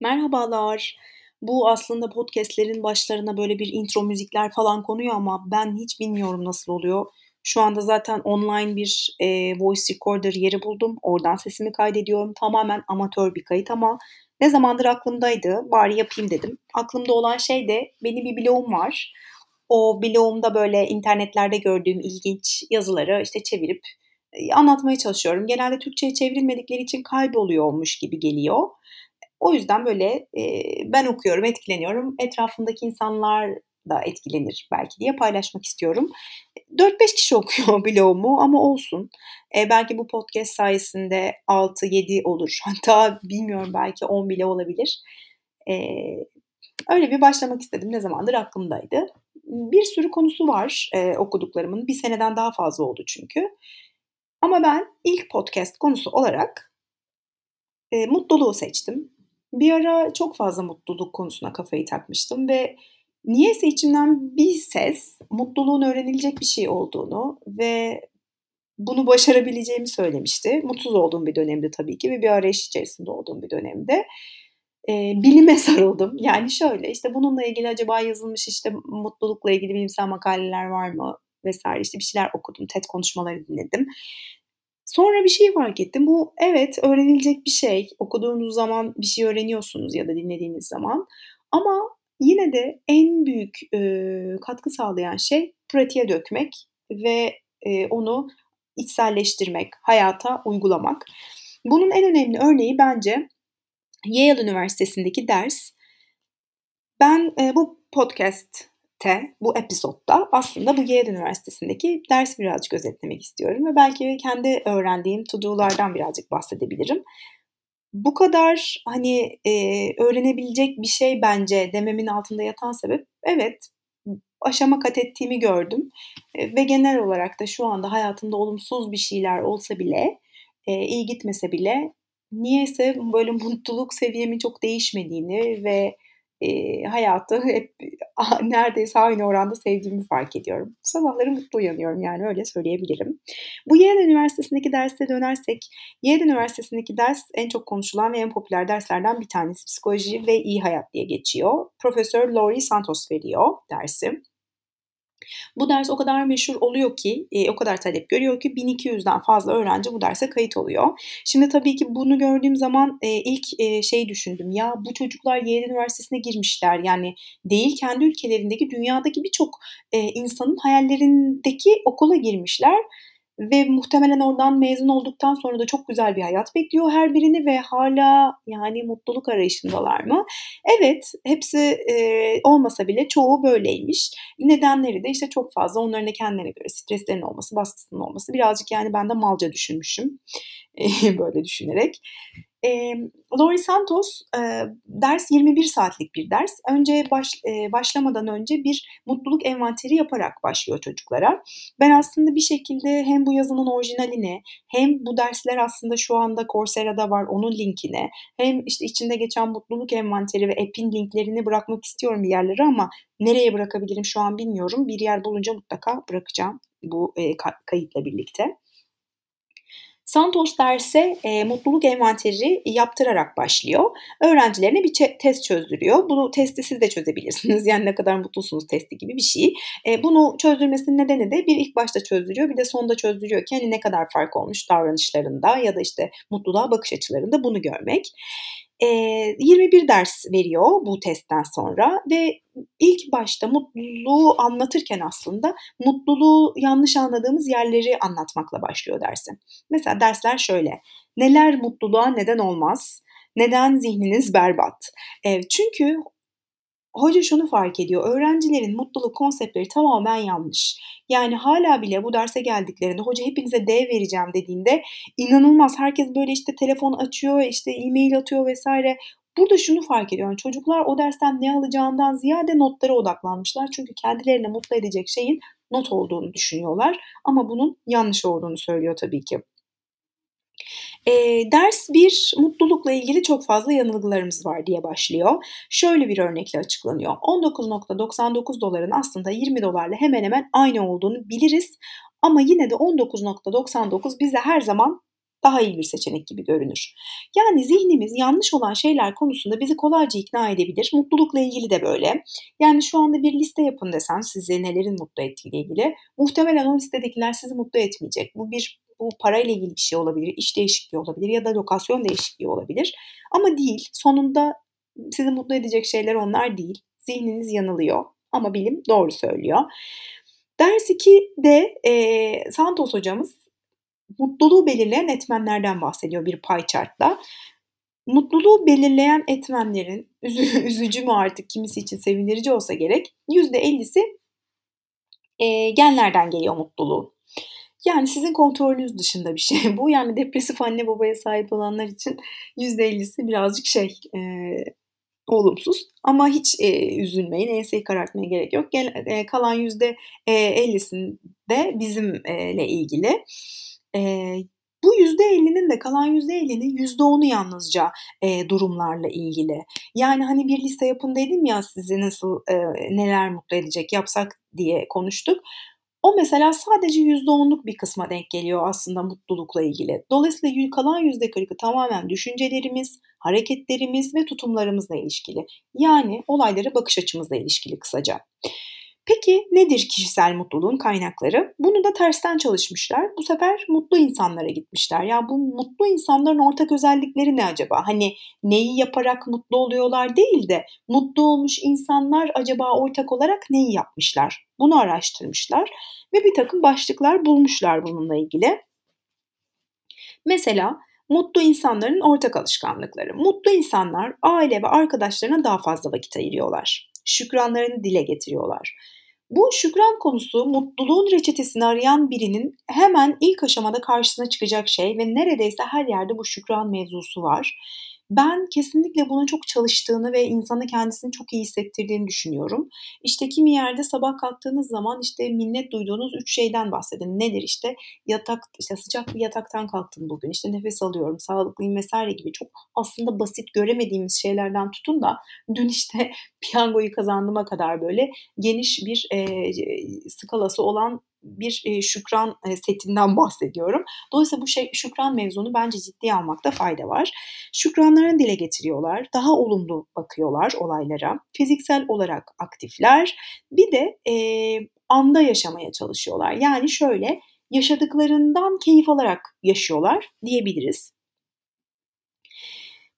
Merhabalar. Bu aslında podcast'lerin başlarına böyle bir intro müzikler falan konuyor ama ben hiç bilmiyorum nasıl oluyor. Şu anda zaten online bir, eee, voice recorder yeri buldum. Oradan sesimi kaydediyorum. Tamamen amatör bir kayıt ama ne zamandır aklımdaydı. Bari yapayım dedim. Aklımda olan şey de benim bir blogum var. O blogumda böyle internetlerde gördüğüm ilginç yazıları işte çevirip, eee, anlatmaya çalışıyorum. Genelde Türkçeye çevrilmedikleri için kayboluyormuş gibi geliyor. O yüzden böyle, eee, ben okuyorum, etkileniyorum. Etrafımdaki insanlar da etkilenir belki diye paylaşmak istiyorum. 4-5 kişi okuyor blogumu ama olsun. Eee, belki bu podcast sayesinde 6-7 olur. Hatta bilmiyorum belki 10 bile olabilir. Eee, öyle bir başlamak istedim. Ne zamandır aklımdaydı. Bir sürü konusu var, eee, okuduklarımın. Bir seneden daha fazla oldu çünkü. Ama ben ilk podcast konusu olarak, eee, mutluluğu seçtim. Bir ara çok fazla mutluluk konusuna kafayı takmıştım ve niyeyse içimden bir ses mutluluğun öğrenilecek bir şey olduğunu ve bunu başarabileceğimi söylemişti. Mutsuz olduğum bir dönemde tabii ki ve bir arayış içerisinde olduğum bir dönemde. Eee, bilime sarıldım. Yani şöyle, işte bununla ilgili acaba yazılmış işte mutlulukla ilgili bilimsel makaleler var mı vs. işte bir şeyler okudum, TED konuşmaları dinledim. Sonra bir şeyi fark ettim. Bu evet, öğrenilecek bir şey. Okuduğunuz zaman bir şey öğreniyorsunuz ya da dinlediğiniz zaman ama yine de en büyük, eee, katkı sağlayan şey pratiğe dökmek ve, eee, onu içselleştirmek, hayata uygulamak. Bunun en önemli örneği bence Yale Üniversitesi'ndeki ders. Ben, eee, bu podcast'te, bu episodda aslında bu Yale Üniversitesi'ndeki dersi birazcık özetlemek istiyorum ve belki kendi öğrendiğim to do'lardan birazcık bahsedebilirim. Bu kadar, hani, eee, öğrenebilecek bir şey bence dememin altında yatan sebep, evet, aşama kat ettiğimi gördüm, eee, ve genel olarak da şu anda hayatımda olumsuz bir şeyler olsa bile, eee, iyi gitmese bile niyeyse böyle mutluluk seviyemin çok değişmediğini ve, eee, hayatı hep neredeyse aynı oranda sevdiğimi fark ediyorum. Sabahları mutlu uyanıyorum yani öyle söyleyebilirim. Bu Yale Üniversitesi'ndeki derse dönersek, Yale Üniversitesi'ndeki ders en çok konuşulan ve en popüler derslerden bir tanesi. Psikoloji ve İyi Hayat diye geçiyor. Profesör Laurie Santos veriyor dersi. Bu ders o kadar meşhur oluyor ki, eee, o kadar talep görüyor ki 1200'den fazla öğrenci bu derse kayıt oluyor. Şimdi tabii ki bunu gördüğüm zaman, eee, ilk, eee, şeyi düşündüm. Ya bu çocuklar Yale Üniversitesi'ne girmişler. Yani değil kendi ülkelerindeki, dünyadaki birçok, eee, insanın hayallerindeki okula girmişler ve muhtemelen oradan mezun olduktan sonra da çok güzel bir hayat bekliyor her birini ve hâlâ yani mutluluk arayışındalar mı? Evet, hepsi, eee, olmasa bile çoğu böyleymiş. Nedenleri de işte çok fazla onların da kendilerine göre streslerinin olması, baskısının olması. Birazcık yani ben de malca düşünmüşüm, böyle düşünerek. Emm, Laurie Santos, eee, ders 21 saatlik bir ders. Önce baş eee, başlamadan önce bir mutluluk envanteri yaparak başlıyor çocuklara. Ben aslında bir şekilde hem bu yazının orijinalini hem bu dersler aslında şu anda Coursera'da var, onun linkini hem işte içinde geçen mutluluk envanteri ve app'in linklerini bırakmak istiyorum bir yerlere ama nereye bırakabilirim şu an bilmiyorum. Bir yer bulunca mutlaka bırakacağım bu, ka kayıtla birlikte. Santos derse, eee, mutluluk envanteri yaptırarak başlıyor. Öğrencilerine bir test çözdürüyor. Bu testi siz de çözebilirsiniz. Yani ne kadar mutlusunuz testi gibi bir şey. Eee, bunu çözdürmesinin nedeni de bir ilk başta çözdürüyor, bir de sonda çözdürüyor ki hani ne kadar fark olmuş davranışlarında ya da işte mutluluğa bakış açılarında bunu görmek. Eee, 21 ders veriyor bu testten sonra ve ilk başta mutluluğu anlatırken aslında mutluluğu yanlış anladığımız yerleri anlatmakla başlıyor derse. Mesela dersler şöyle: Neler mutluluğa neden olmaz? Neden zihniniz berbat? Eee, çünkü hoca şunu fark ediyor, öğrencilerin mutluluk konseptleri tamamen yanlış. Yani hâlâ bile bu derse geldiklerinde hoca hepinize D vereceğim dediğinde inanılmaz herkes böyle işte telefon açıyor, işte e-mail atıyor vs. Burada şunu fark ediyor, yani çocuklar o dersten ne alacağından ziyade notlara odaklanmışlar. Çünkü kendilerini mutlu edecek şeyin not olduğunu düşünüyorlar ama bunun yanlış olduğunu söylüyor tabii ki. Eee, ders 1 mutlulukla ilgili çok fazla yanılgılarımız var diye başlıyor. Şöyle bir örnekle açıklanıyor. $19.99'ın aslında $20'la hemen hemen aynı olduğunu biliriz ama yine de $19.99 bize her zaman daha iyi bir seçenek gibi görünür. Yani zihnimiz yanlış olan şeyler konusunda bizi kolayca ikna edebilir. Mutlulukla ilgili de böyle. Yani şu anda bir liste yapın desem size nelerin mutlu ettiğiyle ilgili. Muhtemelen o listedekiler sizi mutlu etmeyecek. Bu bir bu parayla ilgili bir şey olabilir, iş değişikliği olabilir ya da lokasyon değişikliği olabilir. Ama değil. Sonunda sizi mutlu edecek şeyler onlar değil. Zihniniz yanılıyor ama bilim doğru söylüyor. Ders 2'de e, Santos hocamız mutluluğu belirleyen etmenlerden bahsediyor bir pie chart'ta. Mutluluğu belirleyen etmenlerin üzücü mü artık kimisi için sevindirici olsa gerek %50'si e, genlerden geliyor mutluluğun. Yani sizin kontrolünüz dışında bir şey bu. Yani depresif anne babaya sahip olanlar için %50'si birazcık şey e, olumsuz. Ama hiç e, üzülmeyin, enseyi karartmaya gerek yok. Gel, e, kalan %50'sinde bizimle ilgili. E, bu %50'nin de kalan %50'nin %10'u yalnızca e, durumlarla ilgili. Yani hani bir liste yapın dedim ya sizi nasıl e, neler mutlu edecek yapsak diye konuştuk. O mesela sadece %10'luk bir kısma denk geliyor aslında mutlulukla ilgili. Dolayısıyla kalan %40'ı tamamen düşüncelerimiz, hareketlerimiz ve tutumlarımızla ilişkili. Yani olaylara bakış açımızla ilişkili kısaca. Peki nedir kişisel mutluluğun kaynakları? Bunu da tersten çalışmışlar. Bu sefer mutlu insanlara gitmişler. Ya bu mutlu insanların ortak özellikleri ne acaba? Hani neyi yaparak mutlu oluyorlar değil de mutlu olmuş insanlar acaba ortak olarak neyi yapmışlar? Bunu araştırmışlar ve bir takım başlıklar bulmuşlar bununla ilgili. Mesela mutlu insanların ortak alışkanlıkları. Mutlu insanlar aile ve arkadaşlarına daha fazla vakit ayırıyorlar. Şükranlarını dile getiriyorlar bu şükran konusu mutluluğun reçetesini arayan birinin hemen ilk aşamada karşısına çıkacak şey ve neredeyse her yerde bu şükran mevzusu var. Ben kesinlikle bunun çok çalıştığını ve insanı kendisini çok iyi hissettirdiğini düşünüyorum. İşte kimi yerde sabah kalktığınız zaman işte minnet duyduğunuz üç şeyden bahsedin. Nedir işte yatak işte sıcak bir yataktan kalktım bugün. İşte nefes alıyorum, sağlıklıyım vesaire gibi çok aslında basit göremediğimiz şeylerden tutun da dün işte piyangoyu kazandığıma kadar böyle geniş bir e, skalası olan bir e, şükran e, setinden bahsediyorum. Dolayısıyla bu şey, şükran mevzunu bence ciddiye almakta fayda var. Şükranlarını dile getiriyorlar. Daha olumlu bakıyorlar olaylara. Fiziksel olarak aktifler. Bir de e, anda yaşamaya çalışıyorlar. Yani şöyle yaşadıklarından keyif alarak yaşıyorlar diyebiliriz.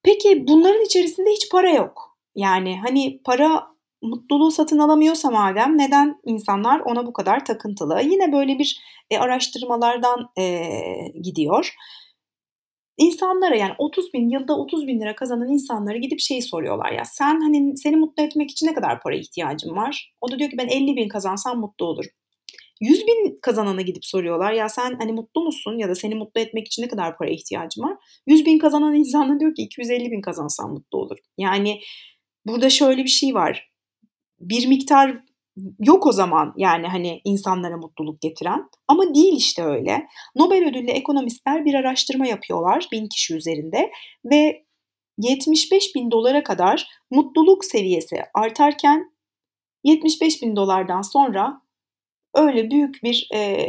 Peki bunların içerisinde hiç para yok. Yani hani para mutluluğu satın alamıyorsa madem neden insanlar ona bu kadar takıntılı? Yine böyle bir e, araştırmalardan e, gidiyor. İnsanlara yani 30 bin yılda 30 bin lira kazanan insanlara gidip şeyi soruyorlar ya sen hani seni mutlu etmek için ne kadar para ihtiyacın var? O da diyor ki ben 50 bin kazansam mutlu olurum. 100 bin kazanana gidip soruyorlar ya sen hani mutlu musun ya da seni mutlu etmek için ne kadar para ihtiyacın var? 100 bin kazanan insana diyor ki 250 bin kazansam mutlu olur. Yani burada şöyle bir şey var bir miktar yok o zaman yani hani insanlara mutluluk getiren ama değil işte öyle. Nobel ödüllü ekonomistler bir araştırma yapıyorlar bin kişi üzerinde ve 75 bin dolara kadar mutluluk seviyesi artarken 75 bin dolardan sonra öyle büyük bir e,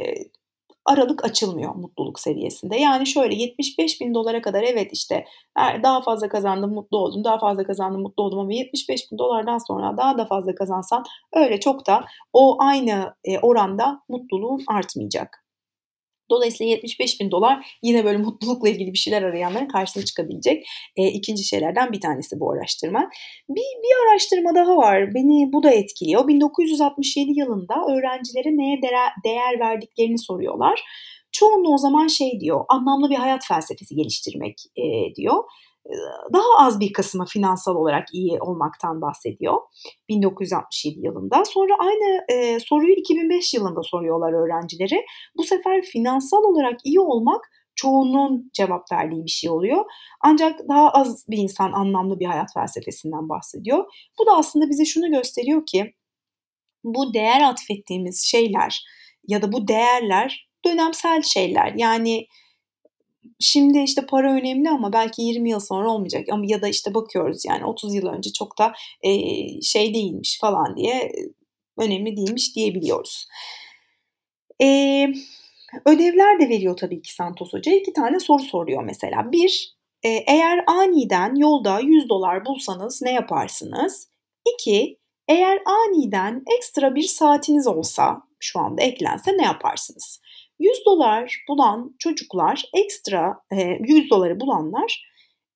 aralık açılmıyor mutluluk seviyesinde. Yani şöyle 75 bin dolara kadar evet işte daha fazla kazandım mutlu oldum, daha fazla kazandım mutlu oldum ama 75 bin dolardan sonra daha da fazla kazansan öyle çok da o aynı e, oranda mutluluğun artmayacak. Dolayısıyla 75 bin dolar yine böyle mutlulukla ilgili bir şeyler arayanların karşısına çıkabilecek e, ikinci şeylerden bir tanesi bu araştırma. Bir, bir araştırma daha var. Beni bu da etkiliyor. 1967 yılında öğrencilere neye değer, verdiklerini soruyorlar. Çoğunluğu o zaman şey diyor, anlamlı bir hayat felsefesi geliştirmek e, diyor daha az bir kısmı finansal olarak iyi olmaktan bahsediyor 1967 yılında. Sonra aynı e, soruyu 2005 yılında soruyorlar öğrencileri. Bu sefer finansal olarak iyi olmak çoğunun cevap verdiği bir şey oluyor. Ancak daha az bir insan anlamlı bir hayat felsefesinden bahsediyor. Bu da aslında bize şunu gösteriyor ki bu değer atfettiğimiz şeyler ya da bu değerler dönemsel şeyler. Yani şimdi işte para önemli ama belki 20 yıl sonra olmayacak ama ya da işte bakıyoruz yani 30 yıl önce çok da e, şey değilmiş falan diye önemli değilmiş diyebiliyoruz. E, Ödevler de veriyor tabii ki Santos Hoca. İki tane soru soruyor mesela. Bir, e, eğer aniden yolda 100 dolar bulsanız ne yaparsınız? İki, eğer aniden ekstra bir saatiniz olsa, şu anda eklense ne yaparsınız? 100 dolar bulan çocuklar ekstra, 100 doları bulanlar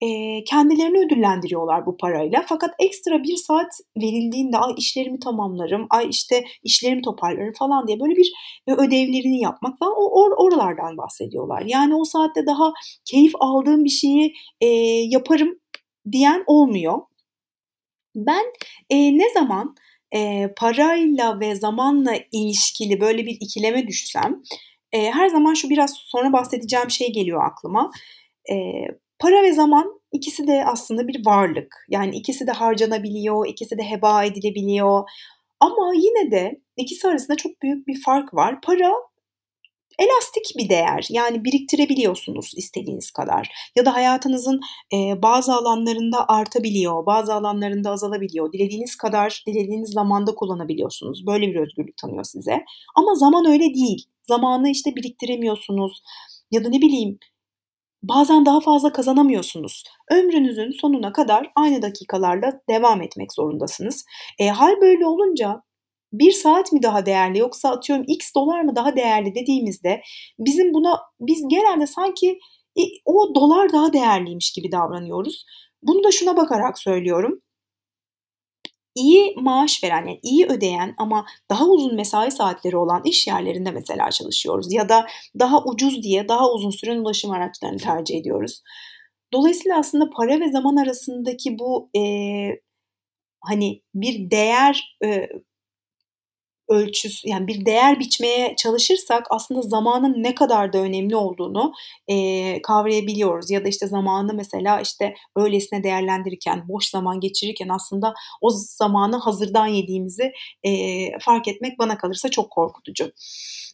e, kendilerini ödüllendiriyorlar bu parayla. Fakat ekstra bir saat verildiğinde ay işlerimi tamamlarım, ay işte işlerimi toparlarım falan diye böyle bir e, ödevlerini yapmak falan o or, oralardan bahsediyorlar. Yani o saatte daha keyif aldığım bir şeyi e, yaparım diyen olmuyor. Ben e, ne zaman e, parayla ve zamanla ilişkili böyle bir ikileme düşsem e, her zaman şu biraz sonra bahsedeceğim şey geliyor aklıma. E, Para ve zaman ikisi de aslında bir varlık. Yani ikisi de harcanabiliyor, ikisi de heba edilebiliyor. Ama yine de ikisi arasında çok büyük bir fark var. Para elastik bir değer. Yani biriktirebiliyorsunuz istediğiniz kadar. Ya da hayatınızın e, bazı alanlarında artabiliyor, bazı alanlarında azalabiliyor. Dilediğiniz kadar, dilediğiniz zamanda kullanabiliyorsunuz. Böyle bir özgürlük tanıyor size. Ama zaman öyle değil. Zamanı işte biriktiremiyorsunuz. Ya da ne bileyim bazen daha fazla kazanamıyorsunuz. Ömrünüzün sonuna kadar aynı dakikalarla devam etmek zorundasınız. E, hal böyle olunca bir saat mi daha değerli yoksa atıyorum x dolar mı daha değerli dediğimizde bizim buna biz genelde sanki e, o dolar daha değerliymiş gibi davranıyoruz. Bunu da şuna bakarak söylüyorum iyi maaş veren, yani iyi ödeyen ama daha uzun mesai saatleri olan iş yerlerinde mesela çalışıyoruz. Ya da daha ucuz diye daha uzun süren ulaşım araçlarını tercih ediyoruz. Dolayısıyla aslında para ve zaman arasındaki bu e, hani bir değer e, ölçüsü yani bir değer biçmeye çalışırsak aslında zamanın ne kadar da önemli olduğunu e, kavrayabiliyoruz. Ya da işte zamanı mesela işte öylesine değerlendirirken, boş zaman geçirirken aslında o zamanı hazırdan yediğimizi e, fark etmek bana kalırsa çok korkutucu.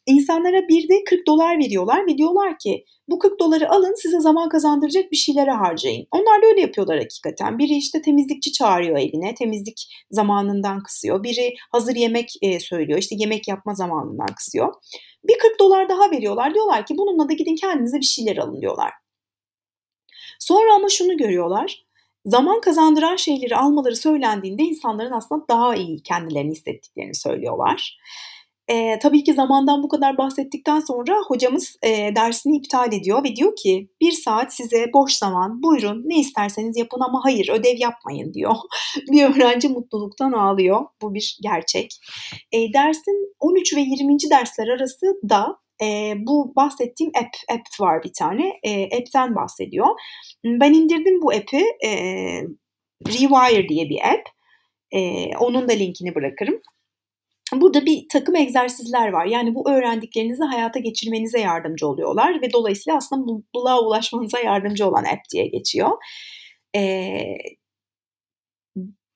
İnsanlara bir de 40 dolar veriyorlar ve diyorlar ki bu 40 doları alın size zaman kazandıracak bir şeylere harcayın. Onlar da öyle yapıyorlar hakikaten. Biri işte temizlikçi çağırıyor evine, temizlik zamanından kısıyor. Biri hazır yemek e, söylüyor, işte yemek yapma zamanından kısıyor. Bir 40 dolar daha veriyorlar. Diyorlar ki bununla da gidin kendinize bir şeyler alın diyorlar. Sonra ama şunu görüyorlar. Zaman kazandıran şeyleri almaları söylendiğinde insanların aslında daha iyi kendilerini hissettiklerini söylüyorlar. E, tabii ki zamandan bu kadar bahsettikten sonra hocamız e, dersini iptal ediyor ve diyor ki bir saat size boş zaman buyurun ne isterseniz yapın ama hayır ödev yapmayın diyor. bir öğrenci mutluluktan ağlıyor. Bu bir gerçek. E, dersin 13 ve 20. dersler arası da e, bu bahsettiğim app, app var bir tane. E, app'ten bahsediyor. Ben indirdim bu app'i. E, Rewire diye bir app. E, onun da linkini bırakırım. Burada bir takım egzersizler var. Yani bu öğrendiklerinizi hayata geçirmenize yardımcı oluyorlar ve dolayısıyla aslında mutluluğa ulaşmanıza yardımcı olan app diye geçiyor. Ee,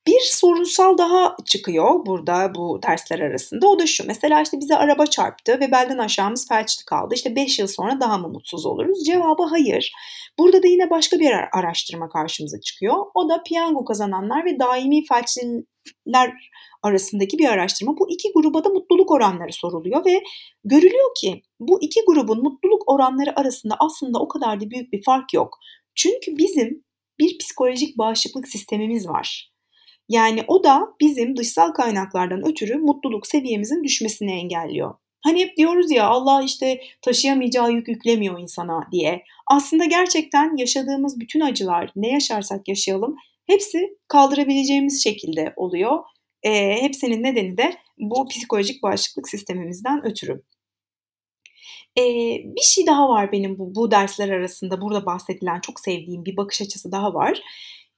bir sorunsal daha çıkıyor burada bu dersler arasında. O da şu. Mesela işte bize araba çarptı ve belden aşağımız felçli kaldı. İşte 5 yıl sonra daha mı mutsuz oluruz? Cevabı hayır. Burada da yine başka bir araştırma karşımıza çıkıyor. O da piyango kazananlar ve daimi felçliler arasındaki bir araştırma. Bu iki gruba da mutluluk oranları soruluyor ve görülüyor ki bu iki grubun mutluluk oranları arasında aslında o kadar da büyük bir fark yok. Çünkü bizim bir psikolojik bağışıklık sistemimiz var. Yani o da bizim dışsal kaynaklardan ötürü mutluluk seviyemizin düşmesini engelliyor. Hani hep diyoruz ya Allah işte taşıyamayacağı yük yüklemiyor insana diye. Aslında gerçekten yaşadığımız bütün acılar ne yaşarsak yaşayalım hepsi kaldırabileceğimiz şekilde oluyor. E, hepsinin nedeni de bu psikolojik bağışıklık sistemimizden ötürü. E, bir şey daha var benim bu, bu dersler arasında burada bahsedilen çok sevdiğim bir bakış açısı daha var.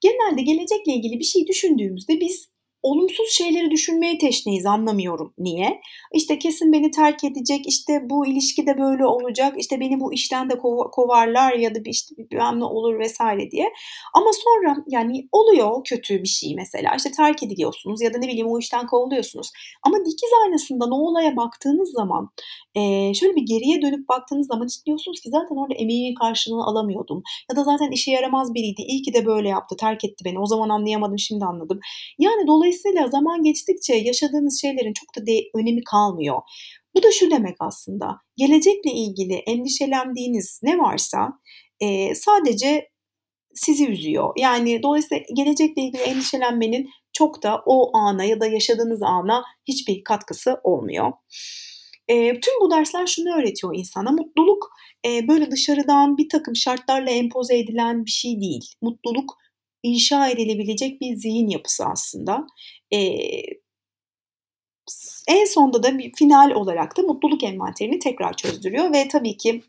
Genelde gelecekle ilgili bir şey düşündüğümüzde biz olumsuz şeyleri düşünmeye teşneyiz anlamıyorum niye. İşte kesin beni terk edecek, işte bu ilişki de böyle olacak, işte beni bu işten de kov- kovarlar ya da işte bilmem ne olur vesaire diye. Ama sonra yani oluyor kötü bir şey mesela işte terk ediliyorsunuz ya da ne bileyim o işten kovuluyorsunuz. Ama dikiz aynasından o olaya baktığınız zaman e, şöyle bir geriye dönüp baktığınız zaman işte diyorsunuz ki zaten orada emeğimin karşılığını alamıyordum. Ya da zaten işe yaramaz biriydi. İyi ki de böyle yaptı, terk etti beni. O zaman anlayamadım, şimdi anladım. Yani dolayısıyla zaman geçtikçe yaşadığınız şeylerin çok da de- önemi kalmıyor. Bu da şu demek aslında, gelecekle ilgili endişelendiğiniz ne varsa e, sadece sizi üzüyor. Yani dolayısıyla gelecekle ilgili endişelenmenin çok da o ana ya da yaşadığınız ana hiçbir katkısı olmuyor. E, tüm bu dersler şunu öğretiyor insana. Mutluluk e, böyle dışarıdan bir takım şartlarla empoze edilen bir şey değil. Mutluluk inşa edilebilecek bir zihin yapısı aslında. E, en sonda da bir final olarak da mutluluk envanterini tekrar çözdürüyor ve tabii ki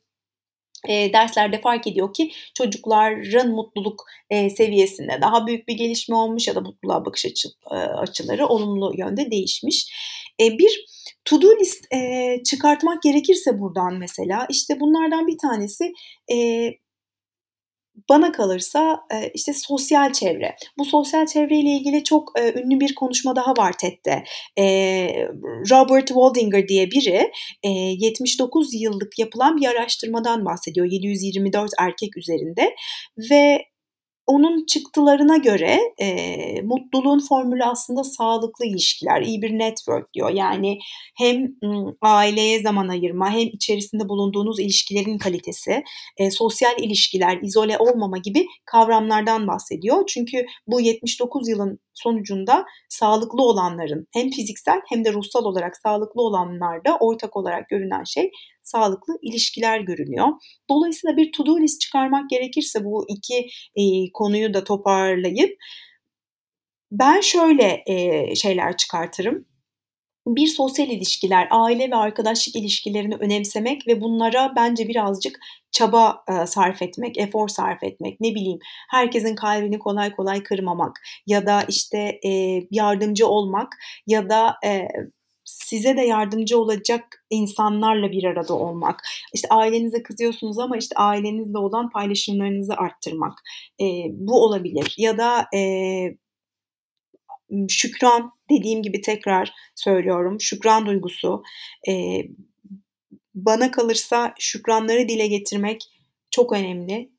e, derslerde fark ediyor ki çocukların mutluluk e, seviyesinde daha büyük bir gelişme olmuş ya da mutluluğa bakış açı, e, açıları olumlu yönde değişmiş. E, bir to-do list e, çıkartmak gerekirse buradan mesela işte bunlardan bir tanesi e, bana kalırsa e, işte sosyal çevre. Bu sosyal çevreyle ilgili çok e, ünlü bir konuşma daha var TED'de. E, Robert Waldinger diye biri 79 yıllık yapılan bir araştırmadan bahsediyor. 724 erkek üzerinde ve onun çıktılarına göre e, mutluluğun formülü aslında sağlıklı ilişkiler, iyi bir network diyor. Yani hem aileye zaman ayırma, hem içerisinde bulunduğunuz ilişkilerin kalitesi, e, sosyal ilişkiler, izole olmama gibi kavramlardan bahsediyor. Çünkü bu 79 yılın sonucunda sağlıklı olanların hem fiziksel hem de ruhsal olarak sağlıklı olanlarda ortak olarak görünen şey sağlıklı ilişkiler görünüyor. Dolayısıyla bir to-do list çıkarmak gerekirse bu iki e, konuyu da toparlayıp ben şöyle e, şeyler çıkartırım bir sosyal ilişkiler, aile ve arkadaşlık ilişkilerini önemsemek ve bunlara bence birazcık çaba e, sarf etmek, efor sarf etmek, ne bileyim herkesin kalbini kolay kolay kırmamak ya da işte e, yardımcı olmak ya da e, size de yardımcı olacak insanlarla bir arada olmak. İşte ailenize kızıyorsunuz ama işte ailenizle olan paylaşımlarınızı arttırmak. E, bu olabilir. Ya da e, şükran dediğim gibi tekrar söylüyorum. Şükran duygusu. E, bana kalırsa şükranları dile getirmek çok önemli.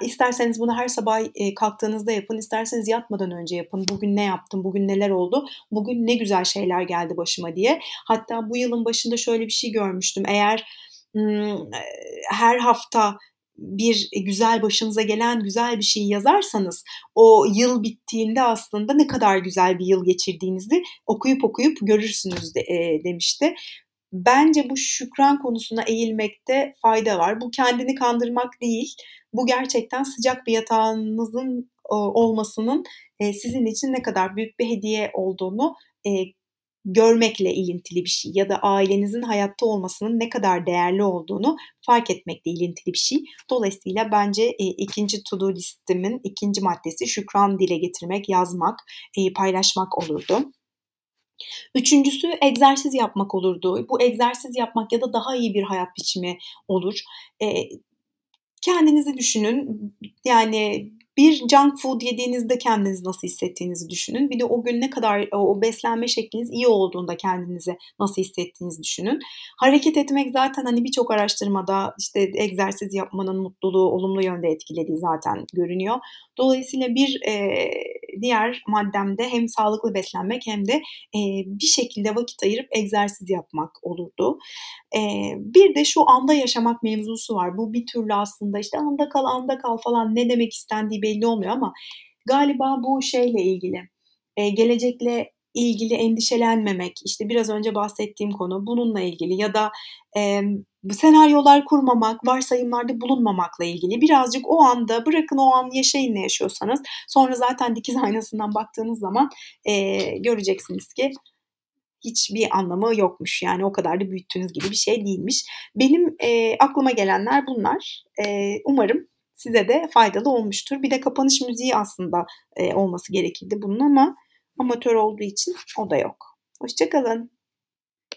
İsterseniz bunu her sabah kalktığınızda yapın, isterseniz yatmadan önce yapın. Bugün ne yaptım, bugün neler oldu, bugün ne güzel şeyler geldi başıma diye. Hatta bu yılın başında şöyle bir şey görmüştüm. Eğer her hafta bir güzel başınıza gelen güzel bir şey yazarsanız o yıl bittiğinde aslında ne kadar güzel bir yıl geçirdiğinizi okuyup okuyup görürsünüz de, e, demişti. Bence bu şükran konusuna eğilmekte fayda var. Bu kendini kandırmak değil. Bu gerçekten sıcak bir yatağınızın olmasının e, sizin için ne kadar büyük bir hediye olduğunu e, görmekle ilintili bir şey ya da ailenizin hayatta olmasının ne kadar değerli olduğunu fark etmekle ilintili bir şey. Dolayısıyla bence e, ikinci to-do listimin ikinci maddesi şükran dile getirmek, yazmak, e, paylaşmak olurdu. Üçüncüsü egzersiz yapmak olurdu. Bu egzersiz yapmak ya da daha iyi bir hayat biçimi olur. E, kendinizi düşünün. Yani bir junk food yediğinizde kendinizi nasıl hissettiğinizi düşünün. Bir de o gün ne kadar o beslenme şekliniz iyi olduğunda kendinizi nasıl hissettiğinizi düşünün. Hareket etmek zaten hani birçok araştırmada işte egzersiz yapmanın mutluluğu olumlu yönde etkilediği zaten görünüyor. Dolayısıyla bir e, diğer maddemde hem sağlıklı beslenmek hem de e, bir şekilde vakit ayırıp egzersiz yapmak olurdu. E, bir de şu anda yaşamak mevzusu var. Bu bir türlü aslında işte anda kal anda kal falan ne demek istendiği belli olmuyor ama galiba bu şeyle ilgili. E, gelecekle ilgili endişelenmemek, işte biraz önce bahsettiğim konu bununla ilgili ya da e, senaryolar kurmamak, varsayımlarda bulunmamakla ilgili birazcık o anda bırakın o an yaşayın ne yaşıyorsanız sonra zaten dikiz aynasından baktığınız zaman e, göreceksiniz ki hiçbir anlamı yokmuş. Yani o kadar da büyüttüğünüz gibi bir şey değilmiş. Benim e, aklıma gelenler bunlar. E, umarım size de faydalı olmuştur. Bir de kapanış müziği aslında e, olması gerekirdi bunun ama amatör olduğu için o da yok. Hoşçakalın.